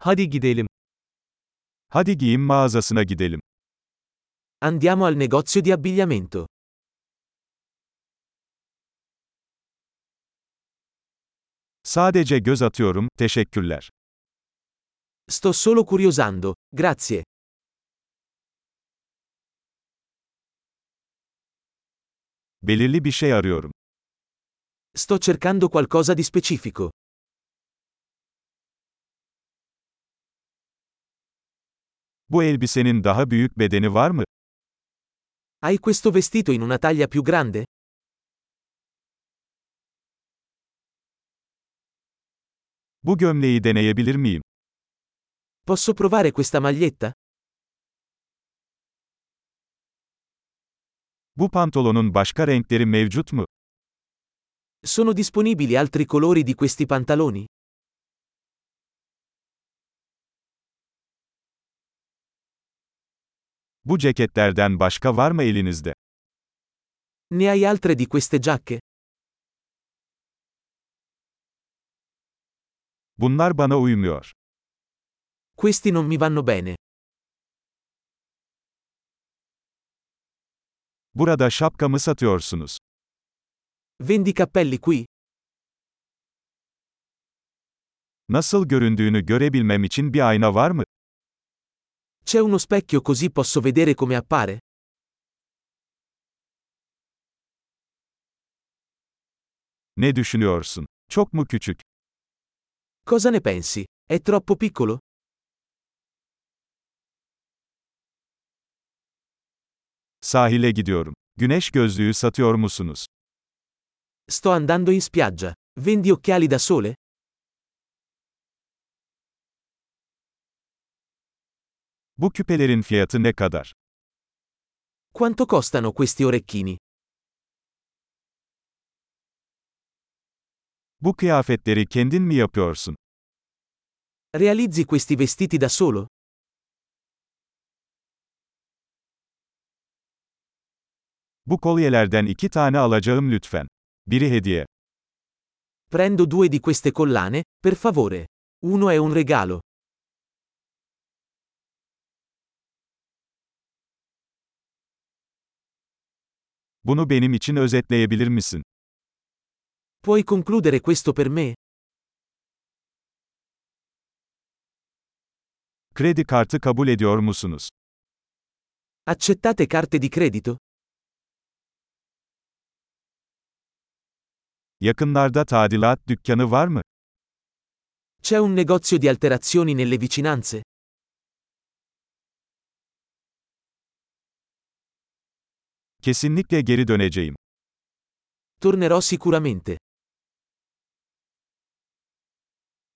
Hadi gidelim. Hadi giyim mağazasına gidelim. Andiamo al negozio di abbigliamento. Sadece göz atıyorum, teşekkürler. Sto solo curiosando, grazie. Belirli bir şey arıyorum. Sto cercando qualcosa di specifico. Bu elbisenin daha büyük bedeni var mı? Hai questo vestito in una taglia più grande? Bu gömleği deneyebilir miyim? Posso provare questa maglietta? Bu pantolonun başka renkleri mevcut mu? Sono disponibili altri colori di questi pantaloni? Bu ceketlerden başka var mı elinizde? Ne hai altre di queste giacche? Bunlar bana uymuyor. Questi non mi vanno bene. Burada şapka mı satıyorsunuz? Vendi cappelli qui? Nasıl göründüğünü görebilmem için bir ayna var mı? C'è uno specchio così posso vedere come appare? Ne düşünüyorsun? Çok mu küçük? Cosa ne pensi? È troppo piccolo? Sahile gidiyorum. Güneş gözlüğü satıyor musunuz? Sto andando in spiaggia. Vendi occhiali da sole? Bu küpelerin fiyatı ne kadar? Quanto costano questi orecchini? Bu kıyafetleri kendin mi yapıyorsun? Realizzi questi vestiti da solo? Bu kolyelerden iki tane alacağım lütfen. Biri hediye. Prendo due di queste collane, per favore. Uno è un regalo. Bunu benim için özetleyebilir misin? Puoi concludere questo per me? Kredi kartı kabul ediyor musunuz? Accettate carte di credito? Yakınlarda tadilat dükkanı var mı? C'è un negozio di alterazioni nelle vicinanze? Kesinlikle geri döneceğim. Tornerò sicuramente.